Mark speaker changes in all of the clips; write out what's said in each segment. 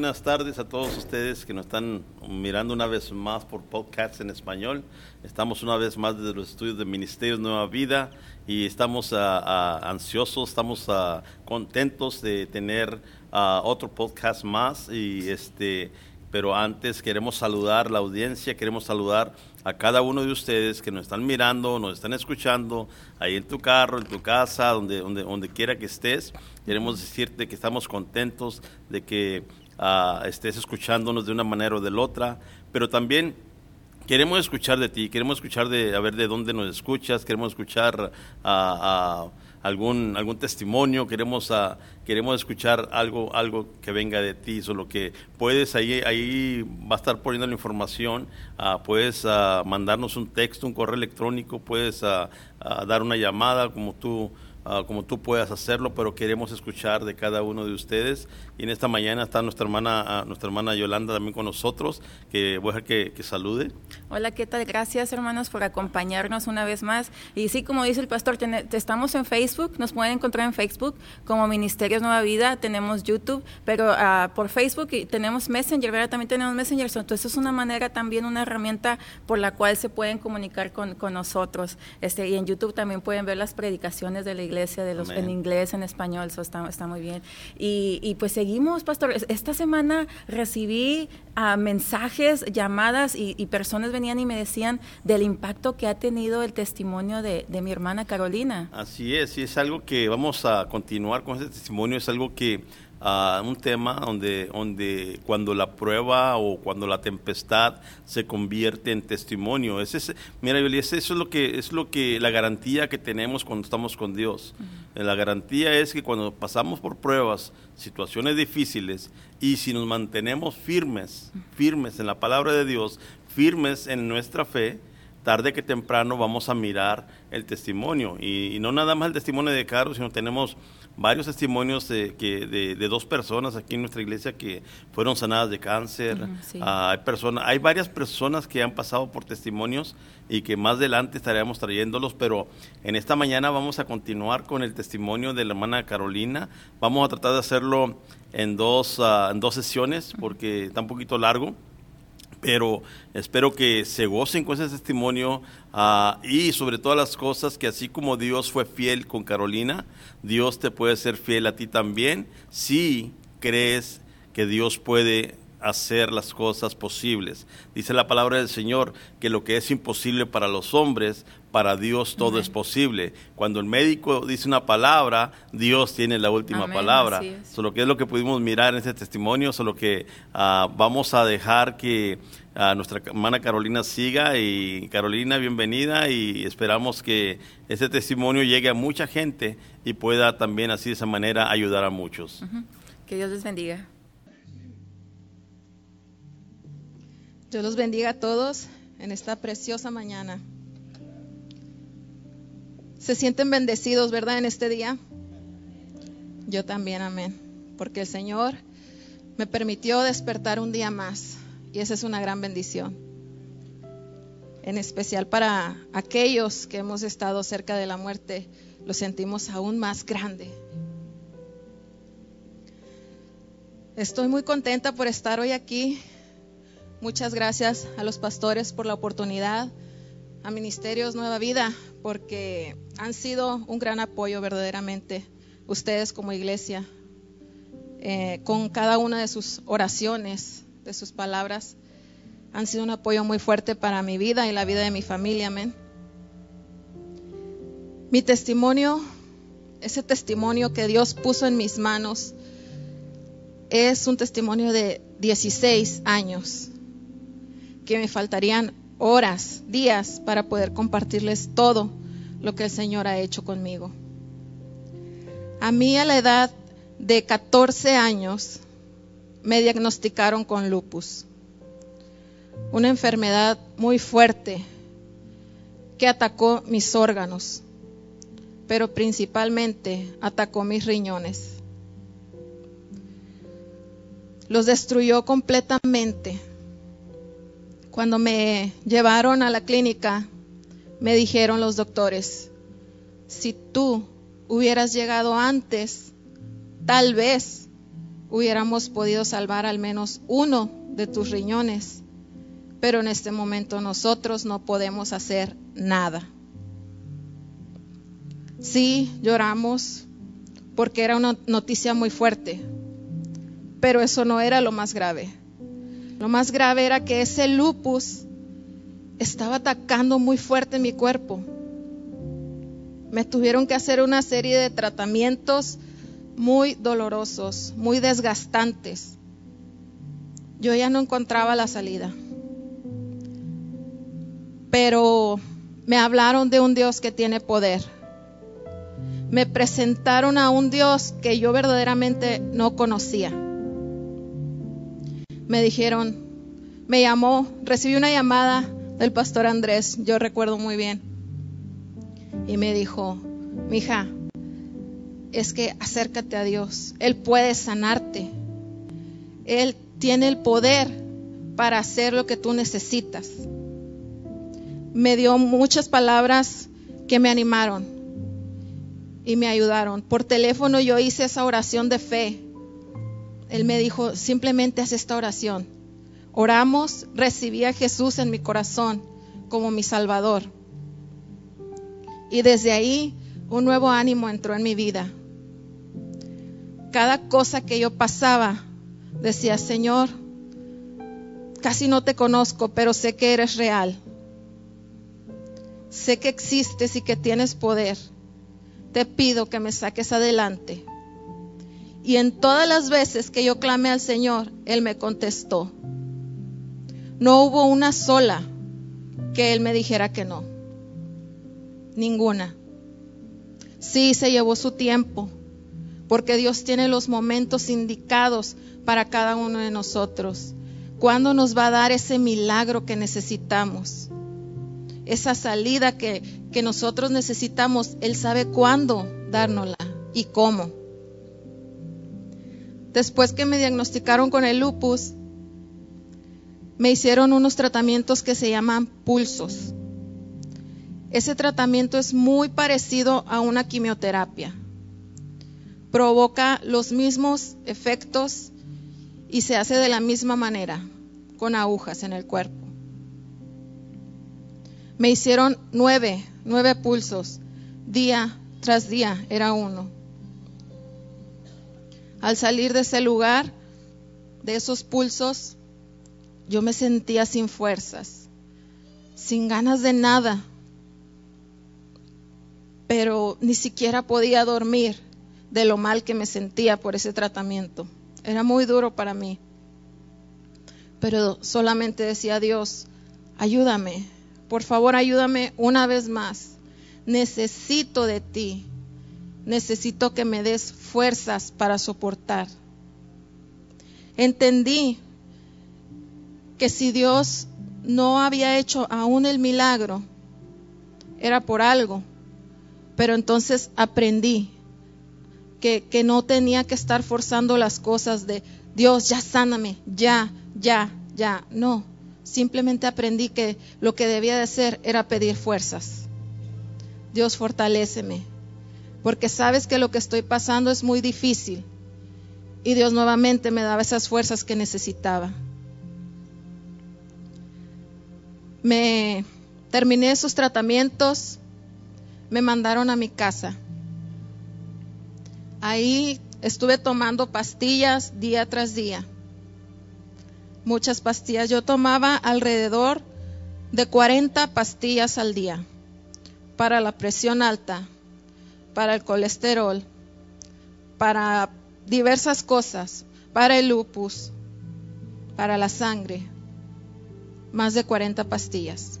Speaker 1: Buenas tardes a todos ustedes que nos están mirando una vez más por podcast en español. Estamos una vez más desde los estudios de Ministerios Nueva Vida y estamos ah, ansiosos, estamos ah, contentos de tener otro podcast más y este pero antes queremos saludar la audiencia, queremos saludar a cada uno de ustedes que nos están mirando, nos están escuchando, ahí en tu carro, en tu casa, donde, donde, donde quiera que estés. Queremos decirte que estamos contentos de que uh, estés escuchándonos de una manera o de la otra, pero también queremos escuchar de ti, queremos escuchar de a ver de dónde nos escuchas, queremos escuchar a... Algún, algún testimonio, queremos, uh, queremos escuchar algo, algo que venga de ti, solo que puedes, ahí, ahí va a estar poniendo la información, uh, puedes uh, mandarnos un texto, un correo electrónico, puedes dar una llamada como tú Ah, como tú puedas hacerlo, pero queremos escuchar de cada uno de ustedes. Y en esta mañana está nuestra hermana, ah, nuestra hermana Yolanda también con nosotros, que voy a dejar que, que, salude.
Speaker 2: Hola, ¿qué tal? Gracias hermanos por acompañarnos una vez más. Y sí, como dice el pastor, estamos en Facebook, nos pueden encontrar en Facebook como Ministerios Nueva Vida, tenemos YouTube, pero uh, por Facebook y tenemos Messenger, ¿verdad? También tenemos Messenger, entonces es una manera también, una herramienta por la cual se pueden comunicar con, con nosotros. Este, y en YouTube también pueden ver las predicaciones de la iglesia, de los, en inglés, en español, eso está, está muy bien. Y, y, pues seguimos, pastor. Esta semana recibí uh, mensajes, llamadas y, y, personas venían y me decían del impacto que ha tenido el testimonio de, de mi hermana Carolina.
Speaker 1: Así es, y es algo que vamos a continuar con ese testimonio, es algo que a un tema donde, donde cuando la prueba o cuando la tempestad se convierte en testimonio. Es ese, mira, eso es lo que es lo que la garantía que tenemos cuando estamos con Dios. La garantía es que cuando pasamos por pruebas, situaciones difíciles y si nos mantenemos firmes, firmes en la palabra de Dios, firmes en nuestra fe, tarde que temprano vamos a mirar el testimonio. Y, no nada más el testimonio de Caro, sino tenemos varios testimonios de, que, de, dos personas aquí en nuestra iglesia que fueron sanadas de cáncer. Ah, hay, personas, hay varias personas que han pasado por testimonios y que más adelante estaremos trayéndolos, pero en esta mañana vamos a continuar con el testimonio de la hermana Carolina. Vamos a tratar de hacerlo en dos, ah, en dos sesiones porque está un poquito largo pero espero que se gocen con ese testimonio uh, y sobre todas las cosas que así como Dios fue fiel con Carolina, Dios te puede ser fiel a ti también si crees que Dios puede hacer las cosas posibles. Dice la palabra del Señor que lo que es imposible para los hombres, para Dios todo es posible. Cuando el médico dice una palabra, Dios tiene la última palabra. Solo que es lo que pudimos mirar en este testimonio, solo que uh, vamos a dejar que uh, nuestra hermana Carolina siga y Carolina, bienvenida y esperamos que este testimonio llegue a mucha gente y pueda también así de esa manera ayudar a muchos.
Speaker 2: Que Dios les bendiga.
Speaker 3: Dios los bendiga a todos en esta preciosa mañana. ¿Se sienten bendecidos, verdad, en este día? Yo también, amén. Porque el Señor me permitió despertar un día más y esa es una gran bendición. En especial para aquellos que hemos estado cerca de la muerte, lo sentimos aún más grande. Estoy muy contenta por estar hoy aquí Muchas gracias a los pastores por la oportunidad, a Ministerios Nueva Vida, porque han sido un gran apoyo verdaderamente, ustedes como iglesia, eh, con cada una de sus oraciones, sus palabras, han sido un apoyo muy fuerte para mi vida y la vida de mi familia, amén. Mi testimonio, ese testimonio que Dios puso en mis manos, es un testimonio de 16 años que me faltarían horas, días para poder compartirles todo lo que el Señor ha hecho conmigo. A mí a la edad de 14 años me diagnosticaron con lupus, una enfermedad muy fuerte que atacó mis órganos, pero principalmente atacó mis riñones. Los destruyó completamente cuando me llevaron a la clínica, me dijeron los doctores, si tú hubieras llegado antes, tal vez hubiéramos podido salvar al menos uno de tus riñones, pero en este momento nosotros no podemos hacer nada. Sí, lloramos porque era una noticia muy fuerte, pero eso no era lo más grave. Lo más grave era que ese lupus estaba atacando muy fuerte mi cuerpo. Me tuvieron que hacer una serie de tratamientos muy dolorosos, muy desgastantes. Yo ya no encontraba la salida. Pero me hablaron de un Dios que tiene poder. Me presentaron a un Dios que yo verdaderamente no conocía me dijeron, me llamó, recibí una llamada del pastor Andrés, yo recuerdo muy bien, y me dijo, mija, es que acércate a Dios, Él puede sanarte, Él tiene el poder para hacer lo que tú necesitas. Me dio muchas palabras que me animaron y me ayudaron. Por teléfono yo hice esa oración de fe él me dijo, simplemente haz esta oración. Oramos, recibí a Jesús en mi corazón como mi Salvador. Y desde ahí un nuevo ánimo entró en mi vida. Cada cosa que yo pasaba, decía, Señor, casi no te conozco, pero sé que eres real. Sé que existes y que tienes poder. Te pido que me saques adelante. Y en todas las veces que yo clamé al Señor, Él me contestó. No hubo una sola que Él me dijera que no. Ninguna. Sí, se llevó su tiempo, porque Dios tiene los momentos indicados para cada uno de nosotros. ¿Cuándo nos va a dar ese milagro que necesitamos? Esa salida que, que nosotros necesitamos, Él sabe cuándo dárnosla y cómo. Después que me diagnosticaron con el lupus, me hicieron unos tratamientos que se llaman pulsos. Ese tratamiento es muy parecido a una quimioterapia. Provoca los mismos efectos y se hace de la misma manera, con agujas en el cuerpo. Me hicieron nueve, nueve pulsos, día tras día era uno. Al salir de ese lugar, de esos pulsos, yo me sentía sin fuerzas, sin ganas de nada, pero ni siquiera podía dormir de lo mal que me sentía por ese tratamiento. Era muy duro para mí. Pero solamente decía Dios, ayúdame, por favor ayúdame una vez más. Necesito de ti necesito que me des fuerzas para soportar. Entendí que si Dios no había hecho aún el milagro, era por algo. Pero entonces aprendí que, no tenía que estar forzando las cosas de Dios, ya sáname, ya, ya, ya. No, simplemente aprendí que lo que debía de hacer era pedir fuerzas. Dios, fortaléceme porque sabes que lo que estoy pasando es muy difícil. Y Dios nuevamente me daba esas fuerzas que necesitaba. Me terminé esos tratamientos, me mandaron a mi casa. Ahí estuve tomando pastillas día tras día. Muchas pastillas. Yo tomaba alrededor de 40 pastillas al día para la presión alta, para el colesterol, para diversas cosas, para el lupus, para la sangre, más de 40 pastillas.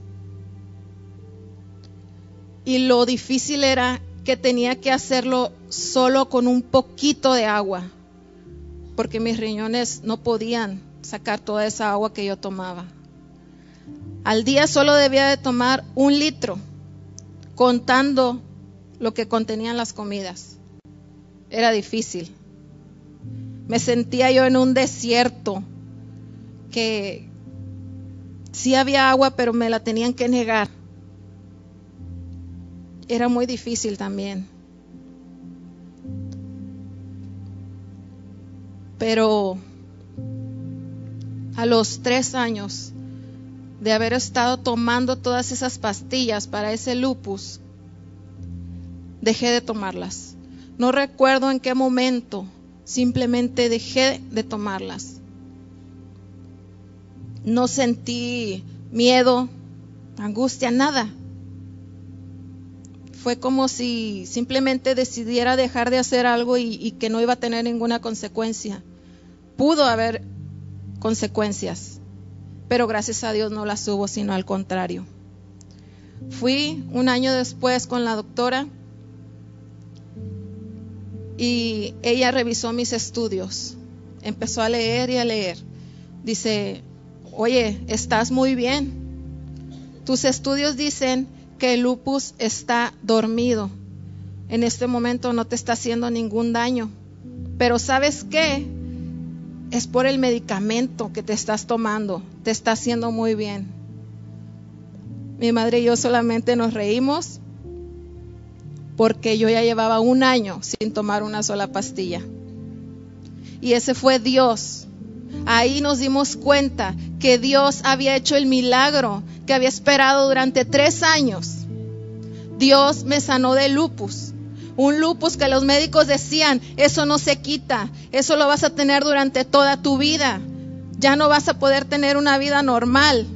Speaker 3: Y lo difícil era que tenía que hacerlo solo con un poquito de agua, porque mis riñones no podían sacar toda esa agua que yo tomaba. Al día solo debía de tomar un litro, contando lo que contenían las comidas. Era difícil. Me sentía yo en un desierto que sí había agua, pero me la tenían que negar. Era muy difícil también. Pero a los tres años de haber estado tomando todas esas pastillas para ese lupus, dejé de tomarlas. No recuerdo en qué momento, simplemente dejé de tomarlas. No sentí miedo, angustia, nada. Fue como si simplemente decidiera dejar de hacer algo y, que no iba a tener ninguna consecuencia. Pudo haber consecuencias, pero gracias a Dios no las hubo, sino al contrario. Fui un año después con la doctora y ella revisó mis estudios, empezó a leer y a leer. Dice, oye, estás muy bien. Tus estudios dicen que el lupus está dormido. En este momento no te está haciendo ningún daño. Pero ¿sabes qué? Es por el medicamento que te estás tomando. Te está haciendo muy bien. Mi madre y yo solamente nos reímos porque yo ya llevaba un año sin tomar una sola pastilla. Y ese fue Dios Ahí nos dimos cuenta que Dios había hecho el milagro que había esperado durante tres años. Dios me sanó de lupus. Un lupus que los médicos decían, eso no se quita, eso lo vas a tener durante toda tu vida. Ya no vas a poder tener una vida normal.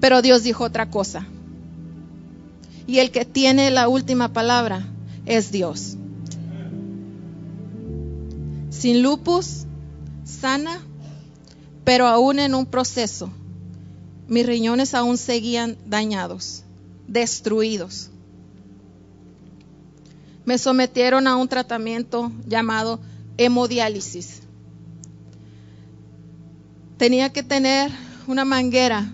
Speaker 3: Pero Dios dijo otra cosa. Y el que tiene la última palabra es Dios. Sin lupus sana, pero aún en un proceso, mis riñones aún seguían dañados, destruidos. Me sometieron a un tratamiento llamado hemodiálisis. Tenía que tener una manguera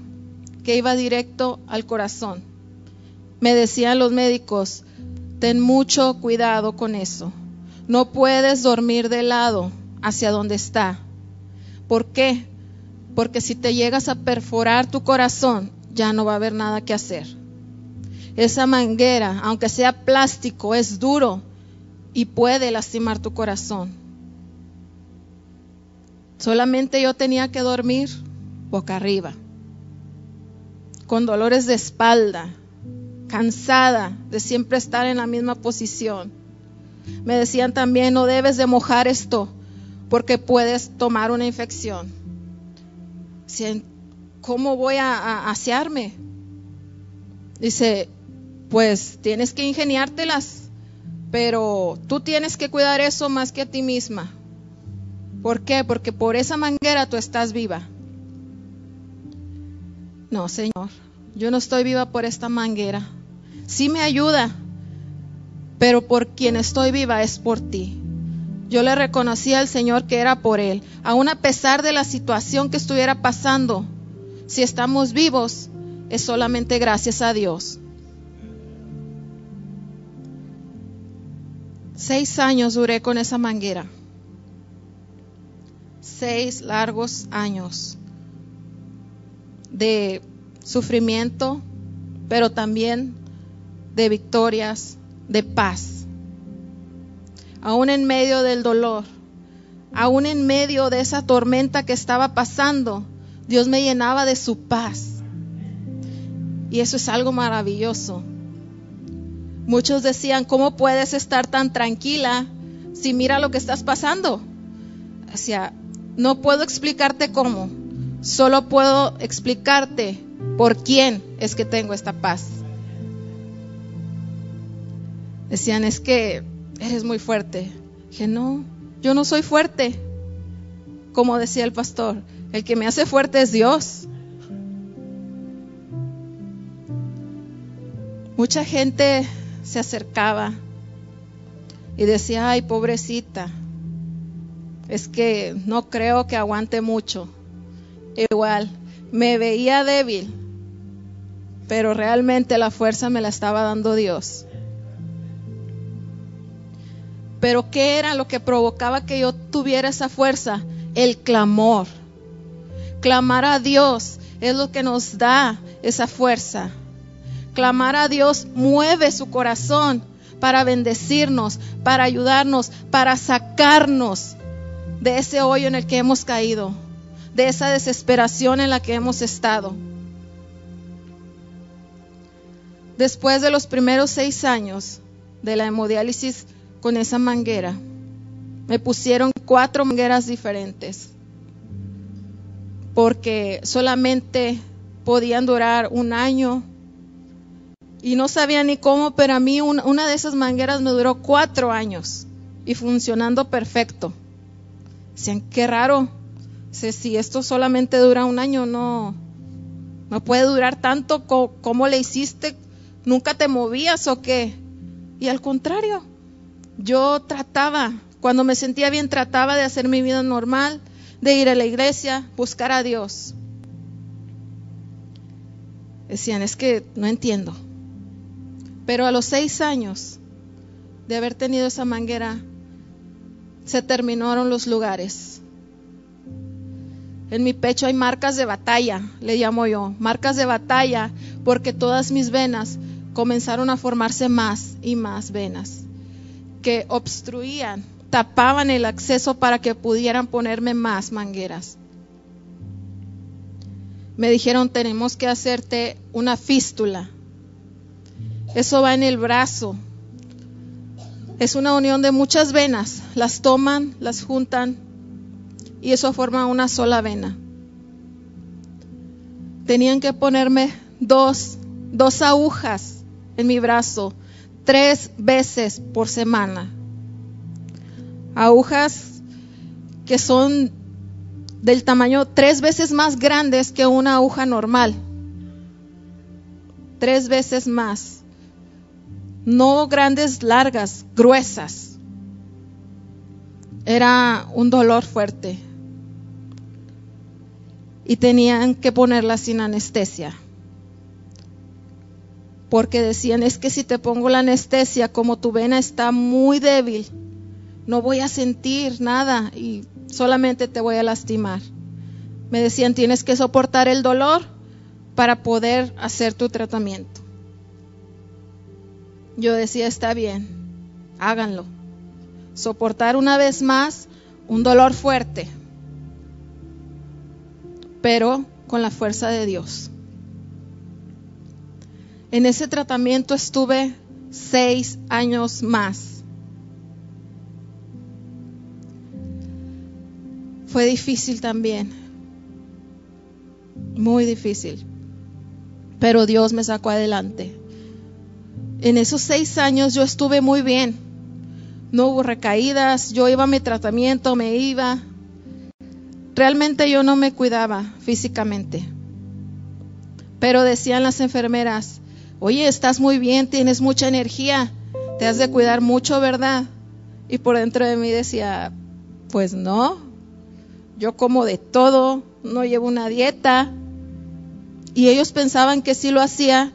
Speaker 3: que iba directo al corazón. Me decían los médicos, ten mucho cuidado con eso. No puedes dormir de lado hacia donde está, ¿Por qué? Porque si te llegas a perforar tu corazón, ya no va a haber nada que hacer. Esa manguera, aunque sea plástico, es duro y puede lastimar tu corazón. Solamente yo tenía que dormir boca arriba, con dolores de espalda, cansada de siempre estar en la misma posición. Me decían también, no debes de mojar esto porque puedes tomar una infección. ¿Cómo voy a, asearme? Dice, pues tienes que ingeniártelas, pero tú tienes que cuidar eso más que a ti misma. ¿Por qué? Porque por esa manguera tú estás viva. No, Señor, yo no estoy viva por esta manguera. Sí me ayuda, pero por quien estoy viva es por ti. Yo le reconocí al Señor que era por Él, aun a pesar de la situación que estuviera pasando. Si estamos vivos, es solamente gracias a Dios. Seis años duré con esa manguera. Seis largos años de sufrimiento, pero también de victorias, de paz aún en medio del dolor, aún en medio de esa tormenta que estaba pasando, Dios me llenaba de su paz. Y eso es algo maravilloso. Muchos decían, ¿cómo puedes estar tan tranquila si mira lo que estás pasando? O sea, no puedo explicarte cómo, solo puedo explicarte por quién es que tengo esta paz. Decían, es que eres muy fuerte. Dije, no, yo no soy fuerte. Como decía el pastor, el que me hace fuerte es Dios. Mucha gente se acercaba y decía, ay, pobrecita, es que no creo que aguante mucho. Igual, me veía débil, pero realmente la fuerza me la estaba dando Dios. Pero ¿qué era lo que provocaba que yo tuviera esa fuerza? El clamor. Clamar a Dios es lo que nos da esa fuerza. Clamar a Dios mueve su corazón para bendecirnos, para ayudarnos, para sacarnos de ese hoyo en el que hemos caído, de esa desesperación en la que hemos estado. Después de los primeros seis años de la hemodiálisis con esa manguera, me pusieron cuatro mangueras diferentes porque solamente podían durar un año y no sabía ni cómo, pero a mí una de esas mangueras me duró cuatro años y funcionando perfecto. Decían, qué raro, si esto solamente dura un año, no, no puede durar tanto, ¿cómo le hiciste? ¿Nunca te movías o qué? Y al contrario, yo trataba, cuando me sentía bien, trataba de hacer mi vida normal, de ir a la iglesia, buscar a Dios. Decían, es que no entiendo. Pero a los seis años de haber tenido esa manguera, se terminaron los lugares. En mi pecho hay marcas de batalla, le llamo yo, marcas de batalla, porque todas mis venas comenzaron a formarse más y más venas que obstruían tapaban el acceso para que pudieran ponerme más mangueras. Me dijeron, tenemos que hacerte una fístula. Eso va en el brazo. Es una unión de muchas venas. Las toman, las juntan y eso forma una sola vena. Tenían que ponerme dos, dos agujas en mi brazo tres veces por semana agujas que son del tamaño tres veces más grandes que una aguja normal. Tres veces más. No grandes, largas, gruesas. Era un dolor fuerte. Y tenían que ponerla sin anestesia. Porque decían, es que si te pongo la anestesia, como tu vena está muy débil, no voy a sentir nada y solamente te voy a lastimar. Me decían, tienes que soportar el dolor para poder hacer tu tratamiento. Yo decía, está bien, háganlo. Soportar una vez más un dolor fuerte, pero con la fuerza de Dios. En ese tratamiento estuve seis años más. Fue difícil también, muy difícil, pero Dios me sacó adelante. En esos seis años yo estuve muy bien, no hubo recaídas, yo iba a mi tratamiento, me iba. Realmente yo no me cuidaba físicamente, pero decían las enfermeras, oye, estás muy bien, tienes mucha energía, te has de cuidar mucho, ¿verdad? Y por dentro de mí decía, pues no, yo como de todo, no llevo una dieta. Y ellos pensaban que sí lo hacía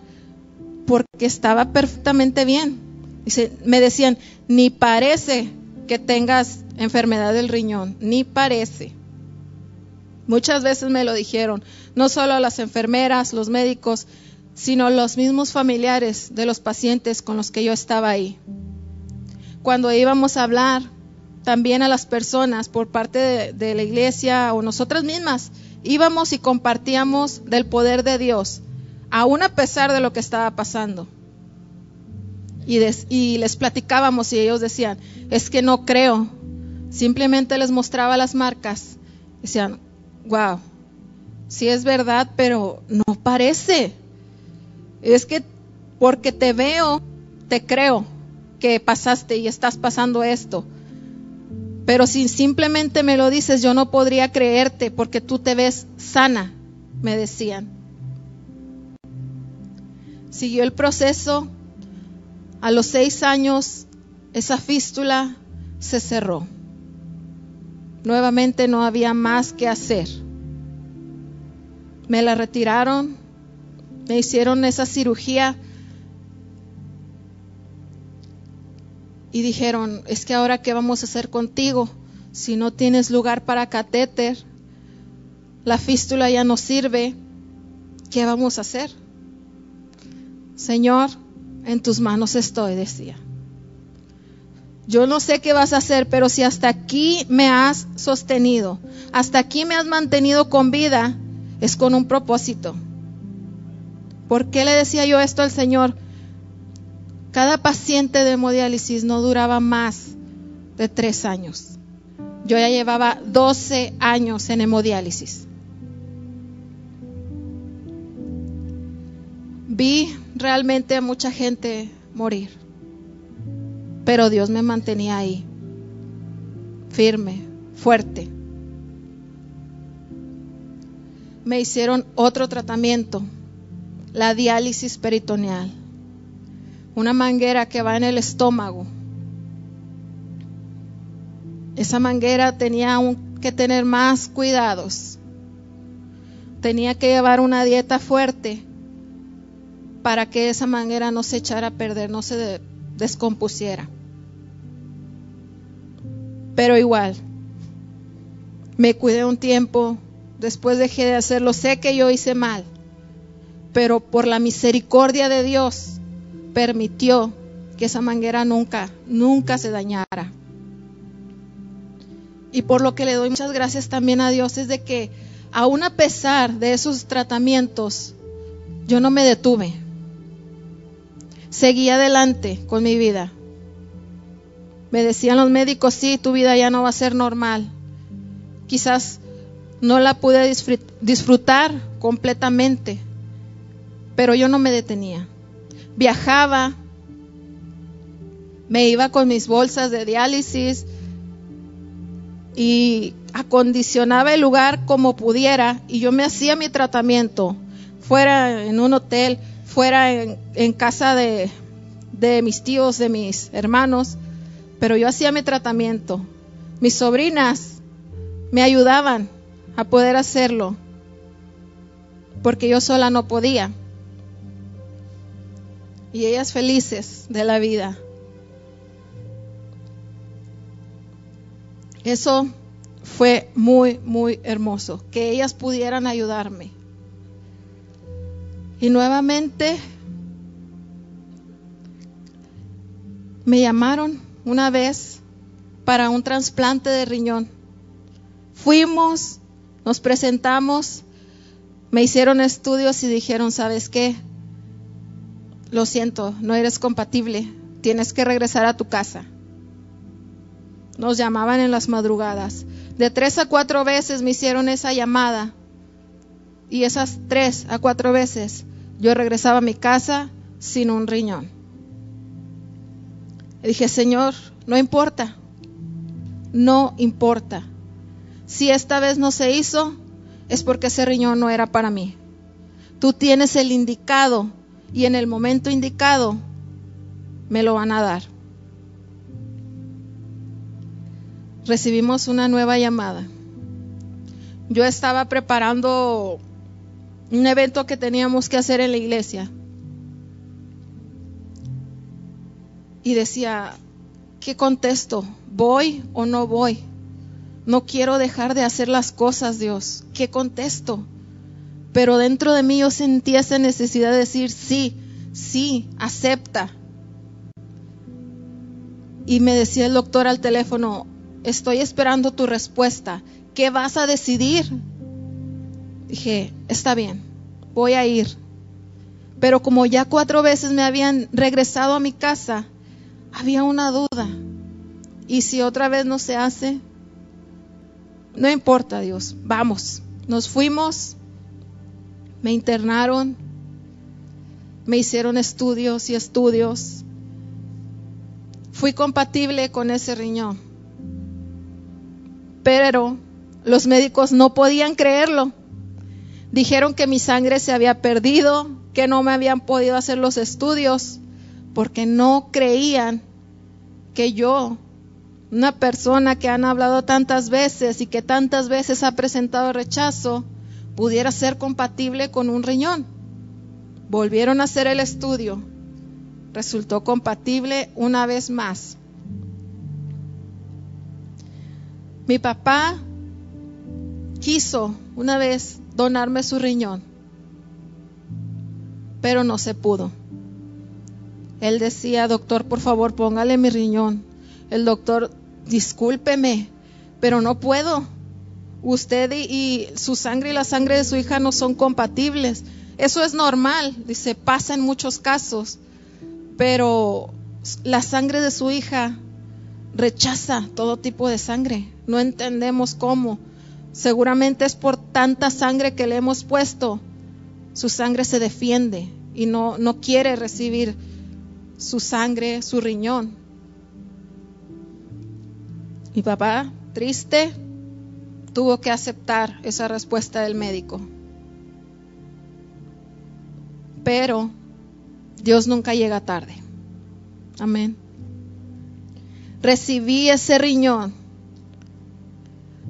Speaker 3: porque estaba perfectamente bien. me decían, ni parece que tengas enfermedad del riñón, ni parece. Muchas veces me lo dijeron, no solo las enfermeras, los médicos, sino los mismos familiares de los pacientes con los que yo estaba ahí. Cuando íbamos a hablar también a las personas por parte de, la iglesia o nosotras mismas. Íbamos y compartíamos del poder de Dios, aún a pesar de lo que estaba pasando. Y, y les platicábamos y ellos decían, es que no creo. Simplemente les mostraba las marcas. Decían, wow, sí es verdad, pero no parece. Es que porque te veo, te creo que pasaste y estás pasando esto pero si simplemente me lo dices, yo no podría creerte porque tú te ves sana, me decían. Siguió el proceso. A los seis años, esa fístula se cerró. Nuevamente no había más que hacer. Me la retiraron, me hicieron esa cirugía y dijeron, es que ahora qué vamos a hacer contigo si no tienes lugar para catéter, la fístula ya no sirve, ¿qué vamos a hacer? Señor, en tus manos estoy, decía. yo no sé qué vas a hacer, pero si hasta aquí me has sostenido, hasta aquí me has mantenido con vida, es con un propósito. ¿Por qué le decía yo esto al Señor? Cada paciente de hemodiálisis no duraba más de tres años. Yo ya llevaba 12 años en hemodiálisis. Vi realmente a mucha gente morir, pero Dios me mantenía ahí, firme, fuerte. Me hicieron otro tratamiento, la diálisis peritoneal, una manguera que va en el estómago. Esa manguera tenía que tener más cuidados. Tenía que llevar una dieta fuerte para que esa manguera no se echara a perder, no se descompusiera. Pero igual, me cuidé un tiempo, después dejé de hacerlo, sé que yo hice mal, pero por la misericordia de Dios permitió que esa manguera nunca, nunca se dañara. Y por lo que le doy muchas gracias también a Dios es de que aún a pesar de esos tratamientos, yo no me detuve. Seguí adelante con mi vida. Me decían los médicos, sí, tu vida ya no va a ser normal. Quizás no la pude disfrutar completamente, pero yo no me detenía. Viajaba, me iba con mis bolsas de diálisis, y acondicionaba el lugar como pudiera y yo me hacía mi tratamiento, fuera en un hotel, fuera en, casa de, de mis tíos, de mis hermanos, pero yo hacía mi tratamiento. Mis sobrinas me ayudaban a poder hacerlo, porque yo sola no podía. Y ellas felices de la vida. Eso fue muy, muy hermoso, que ellas pudieran ayudarme. Y nuevamente me llamaron una vez para un trasplante de riñón. Fuimos, nos presentamos, me hicieron estudios y dijeron, ¿sabes qué? Lo siento, no eres compatible, tienes que regresar a tu casa. Nos llamaban en las madrugadas. De tres a cuatro veces me hicieron esa llamada. Y esas tres a cuatro veces yo regresaba a mi casa sin un riñón. Dije, Señor, no importa. No importa. Si esta vez no se hizo, es porque ese riñón no era para mí. Tú tienes el indicado y en el momento indicado me lo van a dar. recibimos una nueva llamada. Yo estaba preparando un evento que teníamos que hacer en la iglesia. Y decía, ¿qué contesto? ¿Voy o no voy? No quiero dejar de hacer las cosas, Dios. ¿Qué contesto? Pero dentro de mí yo sentía esa necesidad de decir, sí, sí, acepta. Y me decía el doctor al teléfono, estoy esperando tu respuesta. ¿Qué vas a decidir? Dije, está bien, voy a ir. Pero como ya cuatro veces me habían regresado a mi casa, había una duda. ¿Y si otra vez no se hace? No importa, Dios, vamos. Nos fuimos, me internaron, me hicieron estudios y estudios. Fui compatible con ese riñón pero los médicos no podían creerlo. Dijeron que mi sangre se había perdido, que no me habían podido hacer los estudios, porque no creían que yo, una persona que han hablado tantas veces y que tantas veces ha presentado rechazo, pudiera ser compatible con un riñón. Volvieron a hacer el estudio. Resultó compatible una vez más. Mi papá quiso una vez donarme su riñón, pero no se pudo. Él decía, doctor, por favor, póngale mi riñón. El doctor, discúlpeme, pero no puedo. Usted y, y su sangre y la sangre de su hija no son compatibles. Eso es normal, dice, pasa en muchos casos, pero la sangre de su hija rechaza todo tipo de sangre. No entendemos cómo. Seguramente es por tanta sangre que le hemos puesto. Su sangre se defiende y no, no quiere recibir su sangre, su riñón. Mi papá, triste, tuvo que aceptar esa respuesta del médico. Pero Dios nunca llega tarde. Amén. Recibí ese riñón.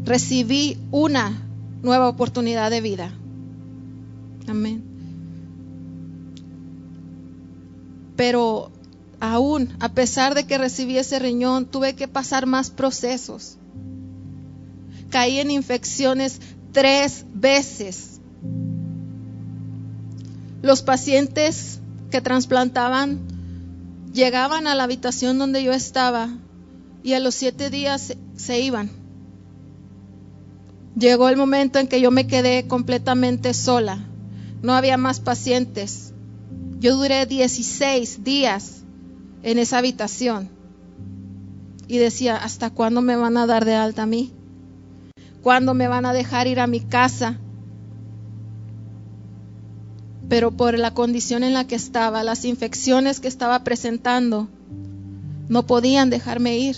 Speaker 3: Recibí una nueva oportunidad de vida. Amén. Pero aún, a pesar de que recibí ese riñón, tuve que pasar más procesos. Caí en infecciones tres veces los pacientes que trasplantaban llegaban a la habitación donde yo estaba y a los siete días se, iban. Llegó el momento en que yo me quedé completamente sola. No había más pacientes. Yo duré 16 días en esa habitación. Y decía, ¿hasta cuándo me van a dar de alta a mí? ¿Cuándo me van a dejar ir a mi casa? pero por la condición en la que estaba, las infecciones que estaba presentando, no podían dejarme ir.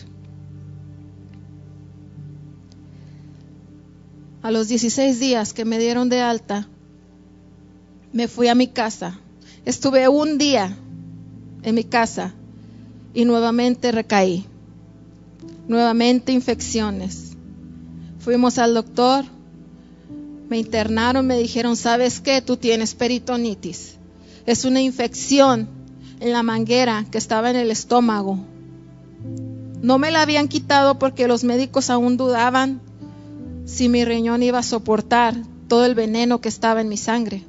Speaker 3: A los 16 días que me dieron de alta, me fui a mi casa. Estuve un día en mi casa y nuevamente recaí. Nuevamente infecciones. Fuimos al doctor, me internaron, me dijeron, ¿sabes qué? Tú tienes peritonitis. Es una infección en la manguera que estaba en el estómago. No me la habían quitado porque los médicos aún dudaban si mi riñón iba a soportar todo el veneno que estaba en mi sangre.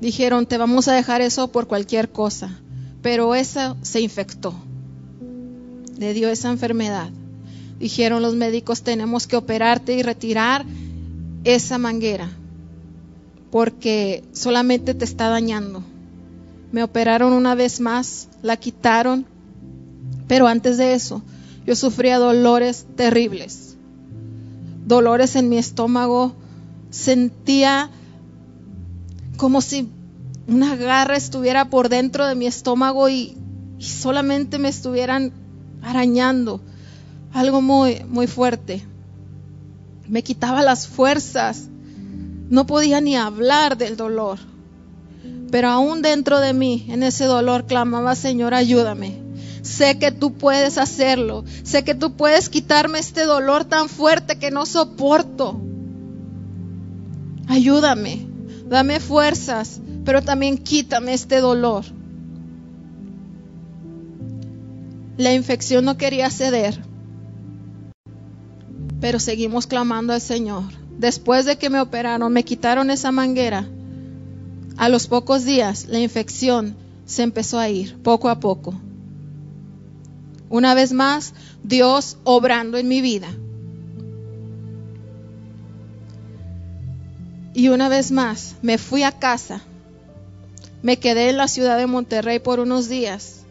Speaker 3: Dijeron, te vamos a dejar eso por cualquier cosa, pero eso se infectó. Le dio esa enfermedad. Dijeron los médicos, tenemos que operarte y retirar esa manguera porque solamente te está dañando. Me operaron una vez más, la quitaron, pero antes de eso yo sufría dolores terribles, dolores en mi estómago, sentía como si una garra estuviera por dentro de mi estómago y, y solamente me estuvieran arañando algo muy, muy fuerte. Me quitaba las fuerzas. No podía ni hablar del dolor. Pero aún dentro de mí, en ese dolor, clamaba, Señor, ayúdame. Sé que tú puedes hacerlo. Sé que tú puedes quitarme este dolor tan fuerte que no soporto. Ayúdame. Dame fuerzas, pero también quítame este dolor. La infección no quería ceder pero seguimos clamando al Señor. Después de que me operaron, me quitaron esa manguera. A los pocos días la infección se empezó a ir, poco a poco. Una vez más, Dios obrando en mi vida. Y una vez más, me fui a casa. Me quedé en la ciudad de Monterrey por unos días.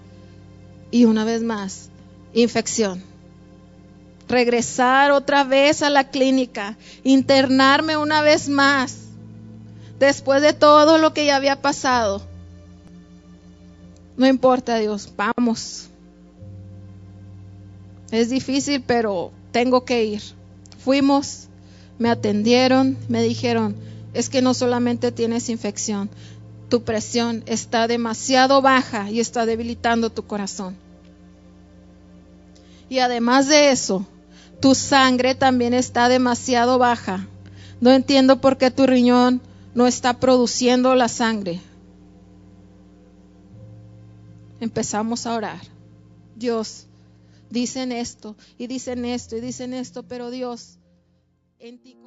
Speaker 3: Y una vez más, infección regresar otra vez a la clínica, internarme una vez más, después de todo lo que ya había pasado. No importa, Dios, vamos. Es difícil, pero tengo que ir. Fuimos, me atendieron, me dijeron, es que no solamente tienes infección, tu presión está demasiado baja y está debilitando tu corazón. Y además de eso, tu sangre también está demasiado baja. No entiendo por qué tu riñón no está produciendo la sangre. Empezamos a orar. Dios, dicen esto y dicen esto y dicen esto, pero Dios, en ti...